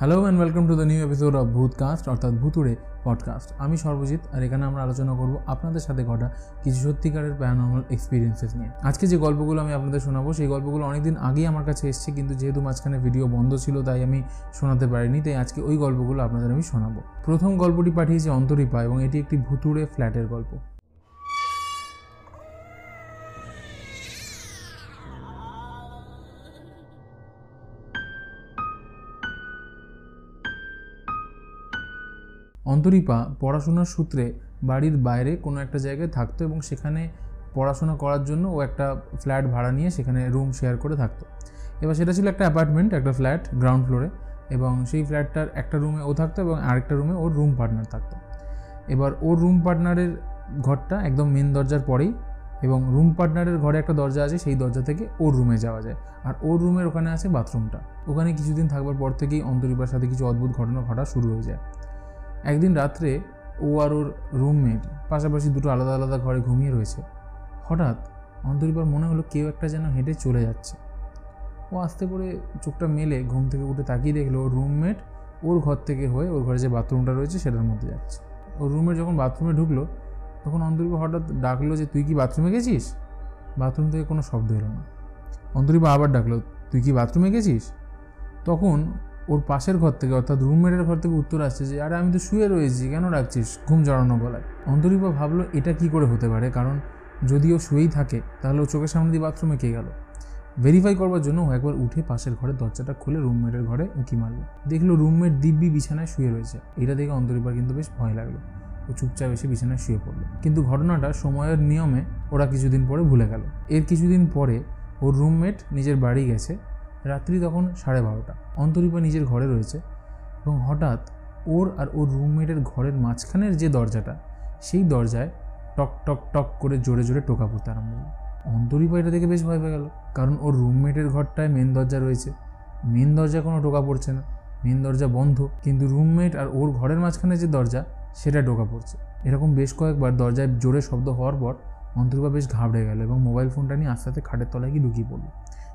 Hello and welcome to the new episode of Bhootcast অর্থাৎ ভূতুড়ে podcast আমি সর্বজিৎ, আর এখানে আমরা আলোচনা করব আপনাদের সাথে ঘটা কিছু সত্যিকারের প্যারানর্মাল এক্সপিরিয়েন্সেস নিয়ে। আজকে যে গল্পগুলো আমি আপনাদের শোনাবো, সেই গল্পগুলো অনেকদিন আগেই আমার কাছে এসছে, কিন্তু যেহেতু মাঝখানে ভিডিও বন্ধ ছিল, তাই আমি শোনাতে পারিনি, তাই আজকে ওই গল্পগুলো আপনাদের আমি শোনাবো। প্রথম গল্পটি পাঠিয়েছে অন্তরিপা, এবং এটি একটি ভুতুড়ে ফ্ল্যাটের গল্প। অন্তরিপা পড়াশোনার সূত্রে বাড়ির বাইরে কোনো একটা জায়গায় থাকতো এবং সেখানে পড়াশোনা করার জন্য ও একটা ফ্ল্যাট ভাড়া নিয়ে সেখানে রুম শেয়ার করে থাকতো। এবার সেটা ছিল একটা অ্যাপার্টমেন্ট, একটা ফ্ল্যাট গ্রাউন্ড ফ্লোরে এবং সেই ফ্ল্যাটটার একটা রুমে ও থাকতো এবং আরেকটা রুমে ওর রুম পার্টনার থাকতো। এবার ওর রুম পার্টনারের ঘরটা একদম মেন দরজার পরেই এবং রুম পার্টনারের ঘরে একটা দরজা আছে, সেই দরজা থেকে ওর রুমে যাওয়া যায়। আর ওর রুমের ওখানে আছে বাথরুমটা। ওখানে কিছুদিন থাকবার পর থেকেই অন্তরিপার সাথে কিছু অদ্ভুত ঘটনা ঘটা শুরু হয়ে যায়। একদিন রাত্রে ও আর ওর রুমমেট পাশাপাশি দুটো আলাদা আলাদা ঘরে ঘুমিয়ে রয়েছে। হঠাৎ অন্তরিবার মনে হলো কেউ একটা যেন হেঁটে চলে যাচ্ছে। ও আস্তে করে চোখটা মেলে ঘুম থেকে উঠে তাকিয়ে দেখল ওর রুমমেট ওর ঘর থেকে হয়ে ওর ঘরে যে বাথরুমটা রয়েছে সেটার মধ্যে যাচ্ছে। ওর রুমে যখন বাথরুমে ঢুকলো, তখন অন্তরিবা হঠাৎ ডাকলো যে, তুই কি বাথরুমে গেছিস? বাথরুম থেকে কোনো শব্দ এলো না। অন্তরিবা আবার ডাকলো, তুই কি বাথরুমে গেছিস? তখন ওর পাশের ঘর থেকে, অর্থাৎ রুমমেটের ঘর থেকে উত্তর আসছে যে, আরে, আমি তো শুয়ে রয়েছি, কেন ডাকছিস? ঘুম জড়ানো গলায়। অন্তরিপা ভাবলো, এটা কি করে হতে পারে? কারণ যদি ও শুয়েই থাকে, তাহলে ও চোখের সামনে দিয়ে বাথরুমে কে গেল? ভেরিফাই করবার জন্য ও একবার উঠে পাশের ঘরের দরজাটা খুলে রুমমেটের ঘরে উঁকি মারলো। দেখল রুমমেট দিব্যি বিছানায় শুয়ে রয়েছে। এটা দেখে অন্তরিপার কিন্তু বেশ ভয় লাগল। ও চুপচাপ এসে বিছানায় শুয়ে পড়ল। কিন্তু ঘটনাটা সময়ের নিয়মে ওরা কিছুদিন পরে ভুলে গেল। এর কিছুদিন পরে ওর রুমমেট নিজের বাড়ি গেছে। রাত্রি তখন সাড়ে বারোটা। অন্তরিপা নিজের ঘরে রয়েছে এবং হঠাৎ ওর আর ওর রুমমেটের ঘরের মাঝখানের যে দরজাটা, সেই দরজায় টক টক টক করে জোরে জোরে টোকা পড়তে আরম্ভ হলো অন্তরিপা এটা দেখে বেশ ভয় পেয়ে গেল, কারণ ওর রুমমেটের ঘরটায় মেন দরজা রয়েছে। মেন দরজা কোনো টোকা পড়ছে না মেন দরজা বন্ধ, কিন্তু রুমমেট আর ওর ঘরের মাঝখানে যে দরজা সেটা টোকা পড়ছে। এরকম বেশ কয়েকবার দরজায় জোরে শব্দ হওয়ার পর অন্তরিপা বেশ ঘাবড়ে গেল এবং মোবাইল ফোনটা নিয়ে আস্তে আস্তে খাটের তলায় গিয়ে ঢুকিয়ে পড়ল।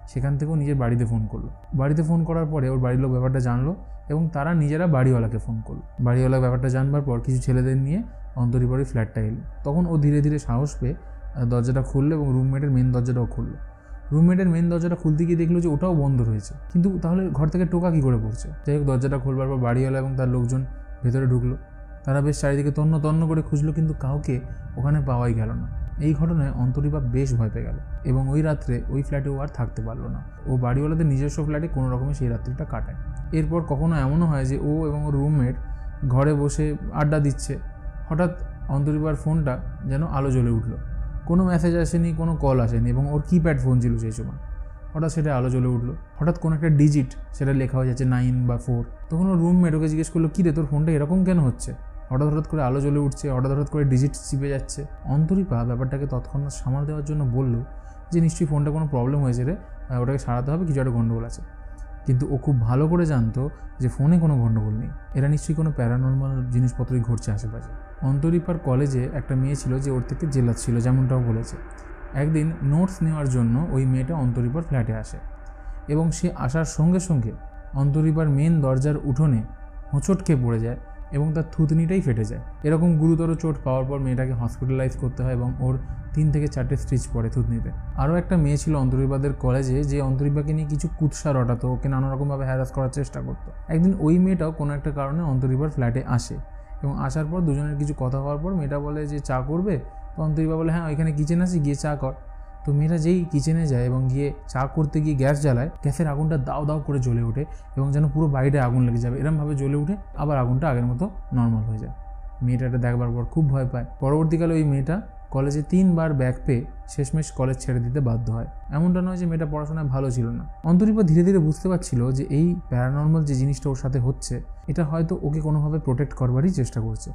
সেখান থেকেও নিজের বাড়িতে ফোন করল। বাড়িতে ফোন করার পরে ওর বাড়ির লোক ব্যাপারটা জানলো এবং তারা নিজেরা বাড়িওয়ালাকে ফোন করল। বাড়িওয়ালা ব্যাপারটা জানবার পর কিছু ছেলেদের নিয়ে অন্তরিপরি ফ্ল্যাটটা এলো। তখন ও ধীরে ধীরে সাহস পেয়ে দরজাটা খুললো এবং রুমমেটের মেন দরজাটাও খুললো। রুমমেটের মেন দরজাটা খুলতে গিয়ে দেখল যে ওটাও বন্ধ রয়েছে। কিন্তু তাহলে ঘর থেকে টোকা কী করে পড়ছে? যাই হোক, দরজাটা খুলবার পর বাড়িওয়ালা এবং তার লোকজন ভেতরে ঢুকলো। তারা বেশ চারিদিকে তন্ন তন্ন করে খুঁজলো, কিন্তু কাউকে ওখানে পাওয়াই গেল না। এই ঘটনায় অন্তরিপা বেশ ভয় পেয়ে গেল এবং ওই রাত্রে ওই ফ্ল্যাটে ও আর থাকতে পারল না। ও বাড়িওয়ালাদের নিজস্ব ফ্ল্যাটে কোনো রকমে সেই রাত্রিটা কাটায়। এরপর কখনো এমনও হয় যে ও এবং ওর রুমমেট ঘরে বসে আড্ডা দিচ্ছে। হঠাৎ অন্তরিপার ফোনটা যেন আলো জ্বলে উঠল। কোনো মেসেজ আসেনি, কোনো কল আসেনি এবং ওর কিপ্যাড ফোন ছিল সেই সময়। হঠাৎ সেটা আলো জ্বলে উঠল। হঠাৎ কোনো একটা ডিজিট, সেটা লেখা হয়ে যাচ্ছে নাইন বা ফোর। তখন ওর রুমমেট ওকে জিজ্ঞেস করল, কী রে, তোর ফোনটা এরকম কেন হচ্ছে? হঠাৎ হঠাৎ করে আলো জ্বলে উঠছে, হঠাৎ হঠাৎ করে ডিজিট চিপে যাচ্ছে। অন্তরিপা ব্যাপারটাকে তৎক্ষণাৎ সামাল দেওয়ার জন্য বলল, যে নিশ্চয়ই ফোনটা কোনো প্রবলেম হয়েছে রে ওটাকে সারাতে হবে, কিছু একটা গণ্ডগোল আছে। কিন্তু ও খুব ভালো করে জানতো যে ফোনে কোনো গণ্ডগোল নেই। এরা নিশ্চয়ই কোনো প্যারানর্মাল জিনিসপত্রই ঘটছে আশেপাশে। অন্তরিপার কলেজে একটা মেয়ে ছিল যে ওর থেকে জেলাস ছিল, যেমনটাও বলেছে। একদিন নোটস নেওয়ার জন্য ওই মেয়েটা অন্তরিপার ফ্ল্যাটে আসে এবং সে আসার সঙ্গে সঙ্গে অন্তরিপার মেন দরজার উঠোনে হোঁচটকে পড়ে যায়। এবং তার থুতনিটাই ফেটে যায়। এরকম গুরুতর চোট পাওয়ার পর মেয়েটাকে হসপিটালাইজ করতে হয় এবং ওর তিন থেকে চারটে স্টিচ পড়ে থুতনিতে। আরও একটা মেয়ে ছিল অন্তরিবাদের কলেজে যে অন্তরিবাকে নিয়ে কিছু কুৎসা রটাতো, ওকে নানা রকমভাবে হ্যারাস করার চেষ্টা করতো। একদিন ওই মেয়েটাও কোনো একটা কারণে অন্তরিবার ফ্ল্যাটে আসে এবং আসার পর দুজনের কিছু কথা হওয়ার পর মেয়েটা বলে যে, চা করবে? তো অন্তরিবা বলে হ্যাঁ ওইখানে কিচেন আছে, গিয়ে চা কর। তো মেয়েরা যেই কিচেনে যায় এবং গিয়ে চা করতে গিয়ে গ্যাস জ্বালায়, গ্যাসের আগুনটা দাও দাও করে জ্বলে ওঠে এবং যেন পুরো বাড়িটা আগুন লেগে যাবে। এরমভাবে জ্বলে উঠে আবার আগুনটা আগের মতো নর্মাল হয়ে যায়। মেয়েটা এটা দেখবার পর খুব ভয় পায়। পরবর্তীকালে ওই মেয়েটা কলেজে তিনবার ব্যাক পেয়ে শেষমেশ কলেজ ছেড়ে দিতে বাধ্য হয়। এমনটা নয় যে মেয়েটা পড়াশোনায় ভালো ছিল না। অন্তরিপা ধীরে ধীরে বুঝতে পারছিল যে এই প্যারানর্মাল যে জিনিসটা ওর সাথে হচ্ছে, এটা হয়তো ওকে কোনোভাবে প্রোটেক্ট করবারই চেষ্টা করছে।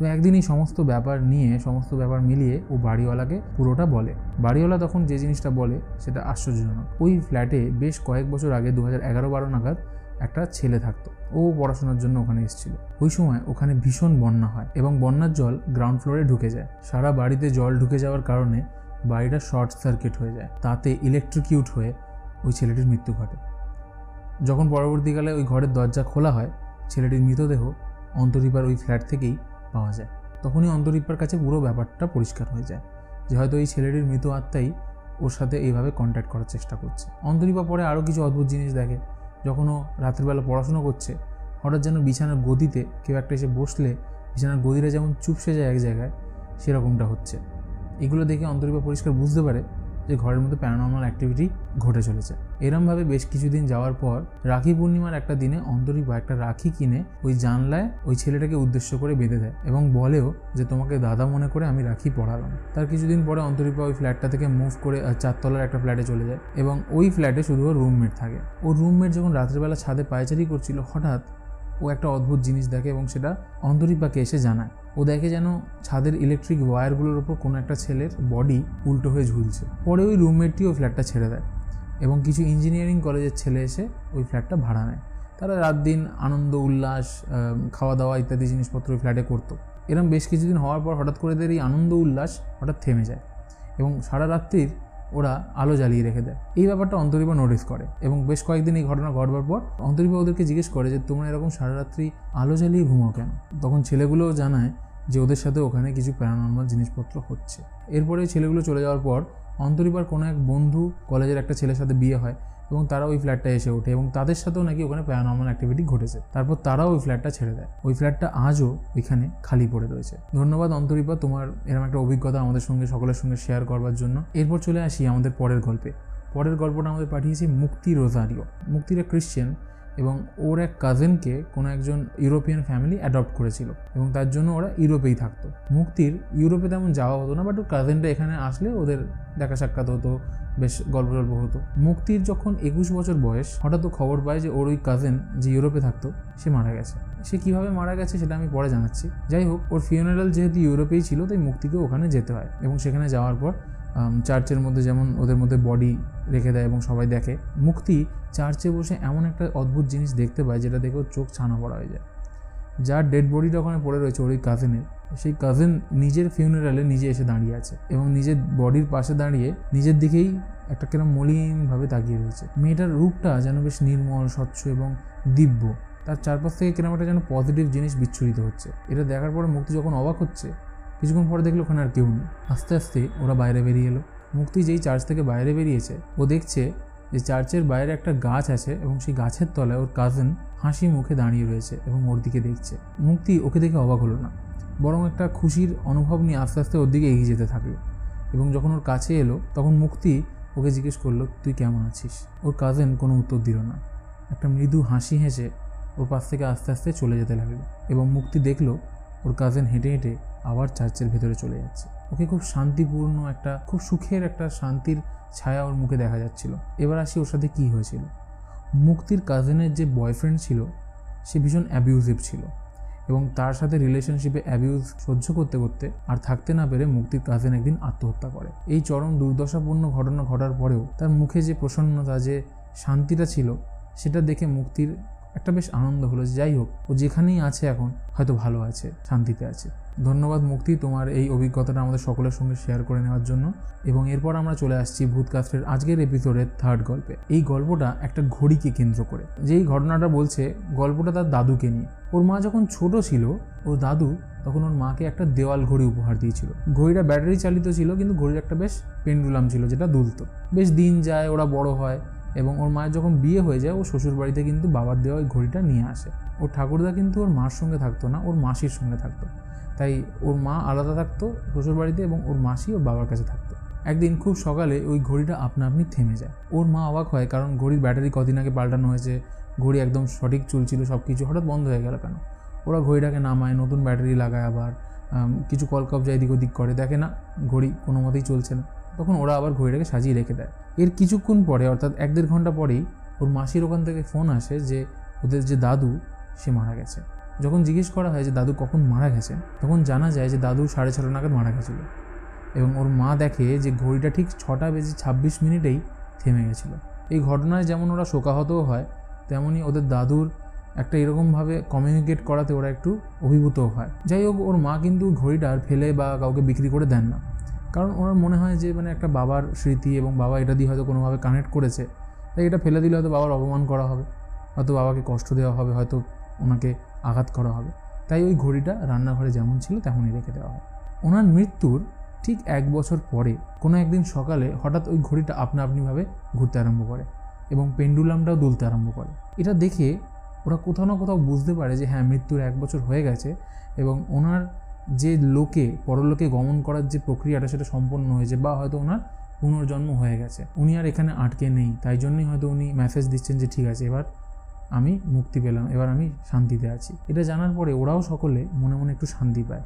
তো একদিন এই সমস্ত ব্যাপার নিয়ে, সমস্ত ব্যাপার মিলিয়ে ও বাড়িওয়ালাকে পুরোটা বলে। বাড়িওয়ালা তখন যে জিনিসটা বলে, সেটা আশ্চর্যজনক। ওই ফ্ল্যাটে বেশ কয়েক বছর আগে দু হাজার এগারো বারো নাগাদ একটা ছেলে থাকতো। ও পড়াশোনার জন্য ওখানে এসেছিল। ওই সময় ওখানে ভীষণ বন্যা হয় এবং বন্যার জল গ্রাউন্ড ফ্লোরে ঢুকে যায়। সারা বাড়িতে জল ঢুকে যাওয়ার কারণে বাড়িটা শর্ট সার্কিট হয়ে যায়। তাতে ইলেকট্রিকিউট হয়ে ওই ছেলেটির মৃত্যু ঘটে। যখন পরবর্তীকালে ওই ঘরের দরজা খোলা হয়, ছেলেটির মৃতদেহ অন্তরীপার ওই ফ্ল্যাট থেকেই পাওয়া যায়। তখনই অন্তরীপার কাছে পুরো ব্যাপারটা পরিষ্কার হয়ে যায় যে হয়তো এই ছেলেটির মৃত আত্মাই ওর সাথে এইভাবে কন্ট্যাক্ট করার চেষ্টা করছে। অন্তরীপা পরে আরও কিছু অদ্ভুত জিনিস দেখে। যখন ও রাত্রিবেলা পড়াশুনো করছে, হঠাৎ যেন বিছানার গদিতে কেউ একটা এসে বসলে বিছানার গদিটা যেমন চুপসে যায় এক জায়গায়, সেরকমটা হচ্ছে। এগুলো দেখে অন্তরীপা পরিষ্কার বুঝতে পারে যে ঘরের মধ্যে প্যারানর্মাল অ্যাক্টিভিটি ঘটে চলেছে। এরমভাবে বেশ কিছুদিন যাওয়ার পর রাখি পূর্ণিমার একটা দিনে অন্তরীপা একটা রাখি কিনে ওই জানলায় ওই ছেলেটাকে উদ্দেশ্য করে বেঁধে দেয় এবং বলেও যে, তোমাকে দাদা মনে করে আমি রাখি পড়ালাম। তার কিছুদিন পরে অন্তরীপা ওই ফ্ল্যাটটা থেকে মুভ করে চারতলার একটা ফ্ল্যাটে চলে যায় এবং ওই ফ্ল্যাটে শুধু ওর রুমমেট থাকে। ওর রুমমেট যখন রাত্রেবেলা ছাদে পায়চারি করছিল, হঠাৎ ও একটা অদ্ভুত জিনিস দেখে এবং সেটা অন্তরীপাকে এসে জানায়। ও দেখে যেন ছাদের ইলেকট্রিক ওয়্যারগুলোর ওপর কোনো একটা ছেলের বডি উল্টো হয়ে ঝুলছে। পরে ওই রুমমেটটি ওই ফ্ল্যাটটা ছেড়ে দেয় এবং কিছু ইঞ্জিনিয়ারিং কলেজের ছেলে এসে ওই ফ্ল্যাটটা ভাড়া নেয়। তারা রাত দিন আনন্দ, উল্লাস খাওয়া দাওয়া ইত্যাদি জিনিসপত্র ওই ফ্ল্যাটে করতো। এরম বেশ কিছুদিন হওয়ার পর হঠাৎ করে এদের এই আনন্দ, উল্লাস হঠাৎ থেমে যায় এবং সারা রাত্রির ওরা আলো জ্বালিয়ে রেখে দেয়। এই ব্যাপারটা অন্তরীপা নোটিস করে এবং বেশ কয়েকদিন এই ঘটনা ঘটবার পর অন্তরীপা ওদেরকে জিজ্ঞেস করে যে, তোমরা এরকম সারা রাত্রি আলো জ্বালিয়ে ঘুমাও কেন? তখন ছেলেগুলোও জানায় যে, ওদের সাথে ওখানে কিছু প্যারানর্মাল জিনিসপত্র হচ্ছে। এরপরে ছেলেগুলো চলে যাওয়ার পর অন্তরীপার কোনো এক বন্ধু কলেজের একটা ছেলের সাথে বিয়ে হয়। এবং তারা ওই ফ্ল্যাটটা এসে ওঠে এবং তাদের সাথেও নাকি ওখানে প্যারানর্মাল অ্যাক্টিভিটি ঘটেছে। তারপর তারা ওই ফ্ল্যাটটা ছেড়ে দেয়। ওই ফ্ল্যাটটা আজও ওইখানে খালি পড়ে রয়েছে। ধন্যবাদ অন্তরীপা, তোমার এরকম একটা অভিজ্ঞতা আমাদের সঙ্গে, সকলের সঙ্গে শেয়ার করবার জন্য। এরপর চলে আসি আমাদের পরের গল্পে। পরের গল্পটা আমাদের পাঠিয়েছি মুক্তি রোজারিও। মুক্তিরা ক্রিশ্চিয়ান এবং ওর এক কাজিনকে কোনো একজন ইউরোপিয়ান ফ্যামিলি অ্যাডপ্ট করেছিল এবং তার জন্য ওরা ইউরোপেই থাকতো। মুক্তির ইউরোপে তেমন যাওয়া হতো না বাট ওর কাজিনটা এখানে আসলে ওদের দেখা সাক্ষাৎ হতো, বেশ গল্প গল্প হতো। মুক্তির যখন একুশ বছর বয়স, হঠাৎ খবর পায় যে ওর ওই কাজিন যে ইউরোপে থাকতো, সে মারা গেছে। সে কীভাবে মারা গেছে সেটা আমি পরে জানাচ্ছি। যাই হোক, ওর ফিউনারাল যেহেতু ইউরোপেই ছিল, তাই মুক্তিকে ওখানে যেতে হয় এবং সেখানে যাওয়ার পর চার্চের মধ্যে যেমন ওদের মধ্যে বডি রেখে দেয় এবং সবাই দেখে। মুক্তি চার্চে বসে এমন একটা অদ্ভুত জিনিস দেখতে পায় যেটা দেখে ওর চোখ ছানা পড়া হয়ে যায়। যার ডেড বডিটা ওখানে পড়ে রয়েছে ওর ওই কাজিনের সেই কাজিন নিজের ফিউনারালে নিজে এসে দাঁড়িয়ে আছে এবং নিজের বডির পাশে দাঁড়িয়ে নিজের দিকেই একটা কিরম মলিনভাবে তাকিয়ে রয়েছে। মেয়েটার রূপটা যেন বেশ নির্মল, স্বচ্ছ এবং দিব্য। তার চারপাশ থেকে কিরম একটা যেন পজিটিভ জিনিস বিচ্ছুরিত হচ্ছে। এটা দেখার পরে মুক্তি যখন অবাক হচ্ছে কিছুক্ষণ পরে দেখল ওখানে আর কেউ নেই। আস্তে আস্তে ওরা বাইরে বেরিয়ে এলো। মুক্তি যেই চার্চ থেকে বাইরে বেরিয়েছে, ও দেখছে যে চার্চের বাইরে একটা গাছ আছে এবং সেই গাছের তলায় ওর কাজিন হাসি মুখে দাঁড়িয়ে রয়েছে এবং ওর দিকে দেখছে। মুক্তি ওকে দেখে অবাক হলো না, বরং একটা খুশির অনুভব নিয়ে আস্তে আস্তে ওর দিকে এগিয়ে যেতে থাকল এবং যখন ওর কাছে এলো, তখন মুক্তি ওকে জিজ্ঞেস করল, তুই কেমন আছিস? ওর কাজিন কোনো উত্তর দিল না। একটা মৃদু হাসি হেসে ওর পাশ থেকে আস্তে আস্তে চলে যেতে লাগল এবং মুক্তি দেখল ওর কাজিন হেঁটে হেঁটে আবার চার্চের ভেতরে চলে যাচ্ছে। ওকে খুব শান্তিপূর্ণ একটা, খুব সুখের একটা শান্তির ছায়া ওর মুখে দেখা যাচ্ছিল। এবার আসি ওর সাথে কী হয়েছিল। মুক্তির কাজিনের যে বয়ফ্রেন্ড ছিল, সে ভীষণ অ্যাবিউজিভ ছিল এবং তার সাথে রিলেশনশিপে অ্যাবিউজ সহ্য করতে করতে আর থাকতে না পেরে মুক্তির কাজিন একদিন আত্মহত্যা করে। এই চরম দুর্দশাপূর্ণ ঘটনা ঘটার পরেও তার মুখে যে প্রসন্নতা, যে শান্তিটা ছিল, সেটা দেখে মুক্তির একটা বেশ আনন্দ হলো যাই হোক, ও যেখানেই আছে এখন, হয়তো ভালো আছে, শান্তিতে আছে। ধন্যবাদ মুক্তি তোমার এই অভিজ্ঞতাটা আমাদের সকলের সঙ্গে শেয়ার করে নেওয়ার জন্য। এবং এরপর আমরা চলে আসছি ভূতকাস্টের আজকের এপিসোডের থার্ড গল্পে। এই গল্পটা একটা ঘড়িকে কেন্দ্র করে। যেই ঘটনাটা বলছে, গল্পটা তার দাদুকে নিয়ে। ওর মা যখন ছোট ছিল, ওর দাদু তখন ওর মাকে একটা দেওয়াল ঘড়ি উপহার দিয়েছিল। ঘড়িটা ব্যাটারি চালিত ছিল, কিন্তু ঘড়ির একটা বেশ পেন্ডুলাম ছিল, যেটা দুলতো। বেশ দিন যায়, ওরা বড় হয় এবং ওর মায়ের যখন বিয়ে হয়ে যায়, ও শ্বশুর বাড়িতে কিন্তু বাবার দেওয়া ওই ঘড়িটা নিয়ে আসে। ওর ঠাকুরদা কিন্তু ওর মার সঙ্গে থাকতো না, ওর মাসির সঙ্গে থাকতো। তাই ওর মা আলাদা থাকতো শ্বশুর বাড়িতে এবং ওর মাসি ওর বাবার কাছে থাকতো। একদিন খুব সকালে ওই ঘড়িটা আপনা আপনি থেমে যায়। ওর মা অবাক হয়, কারণ ঘড়ির ব্যাটারি কদিন আগে পাল্টানো হয়েছে, ঘড়ি একদম সঠিক চলছিল সব কিছু হঠাৎ বন্ধ হয়ে গেল কেন? ওরা ঘড়িটাকে নামায়, নতুন ব্যাটারি লাগায় আবার কিছু কলকবজা এদিক ওদিক করে। দেখে না, ঘড়ি কোনো মতেই চলছে না। তখন ওরা আবার ঘড়িটাকে সাজিয়ে রেখে দেয়। এর কিছুক্ষণ পরে, অর্থাৎ এক দেড় ঘণ্টা পরেই, ওর মাসির ওখান থেকে ফোন আসে যে, ওদের যে দাদু, সে মারা গেছে। যখন জিজ্ঞেস করা হয় যে, দাদু কখন মারা গেছে? তখন জানা যায় যে, দাদু সাড়ে ছটা নাগাদ মারা গেছিল। এবং ওর মা দেখে যে, ঘড়িটা ঠিক ছটা বেজে ছাব্বিশ মিনিটেই থেমে গেছিল। এই ঘটনায় যেমন ওরা শোকাহতও হয় তেমনই ওদের দাদুর একটা এরকমভাবে কমিউনিকেট করাতে ওরা একটু অভিভূতও হয়। যাই হোক, ওর মা কিন্তু ঘড়িটা ফেলে বা কাউকে বিক্রি করে দেন না। কারণ ওনার মনে হয় যে মানে একটা বাবার স্মৃতি এবং বাবা এটা দিয়ে হয়তো কোনোভাবে কানেক্ট করেছে, তাই এটা ফেলে দিলে হয়তো বাবার অপমান করা হবে, হয়তো বাবাকে কষ্ট দেওয়া হবে, হয়তো ওনাকে আঘাত করা হবে। তাই ওই ঘড়িটা রান্নাঘরে যেমন ছিল তেমনই রেখে দেওয়া হয়। ওনার মৃত্যুর ঠিক এক বছর পরে কোনো একদিন সকালে হঠাৎ ওই ঘড়িটা আপনা আপনিভাবে ঘুরতে আরম্ভ করে এবং পেন্ডুলামটাও দুলতে আরম্ভ করে। এটা দেখে ওরা কোথাও না কোথাও বুঝতে পারে যে হ্যাঁ মৃত্যুর এক বছর হয়ে গেছে এবং ওনার যে লোকে, পরলোকে গমন করার যে প্রক্রিয়াটা সেটা সম্পন্ন হয়েছে বা হয়তো ওনার পুনর্জন্ম হয়ে গেছে। উনি আর এখানে আটকে নেই। তাই জন্যই হয়তো উনি মেসেজ দিচ্ছেন যে, ঠিক আছে, এবার আমি মুক্তি পেলাম, এবার আমি শান্তিতে আছি। এটা জানার পরে ওরাও সকলে মনে মনে একটু শান্তি পায়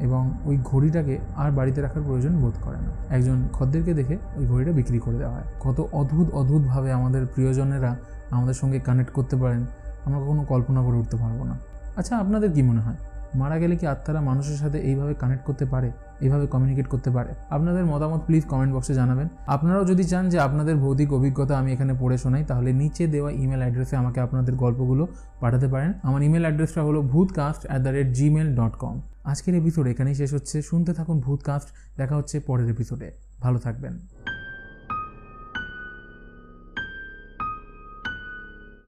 এবং ওই ঘড়িটাকে আর বাড়িতে রাখার প্রয়োজন বোধ করে না। একজন খদ্দেরকে দেখে ওই ঘড়িটা বিক্রি করে দেওয়া হয়। কত অদ্ভুত, অদ্ভুতভাবে আমাদের প্রিয়জনেরা আমাদের সঙ্গে কানেক্ট করতে পারেন, আমরা কখনো কল্পনা করে উঠতে পারব না। আচ্ছা আপনাদের কি মনে হয়? মারা গেলে কি আত্মারা মানুষের সাথে এইভাবে কানেক্ট করতে পারে? এইভাবে কমিউনিকেট করতে পারে? আপনাদের মতামত প্লিজ কমেন্ট বক্সে জানাবেন। আপনারাও যদি চান যে আপনাদের ভৌতিক অভিজ্ঞতা আমি এখানে পড়ে শোনাই, তাহলে নিচে দেওয়া ইমেল অ্যাড্রেসে আমাকে আপনাদের গল্পগুলো পাঠাতে পারেন। আমার ইমেল অ্যাড্রেসটা হলো Bhootcast at the rate gmail dot com আজকের এপিসোড এখানেই শেষ হচ্ছে। শুনতে থাকুন ভূতকাস্ট। দেখা হচ্ছে পরের এপিসোডে ভালো থাকবেন।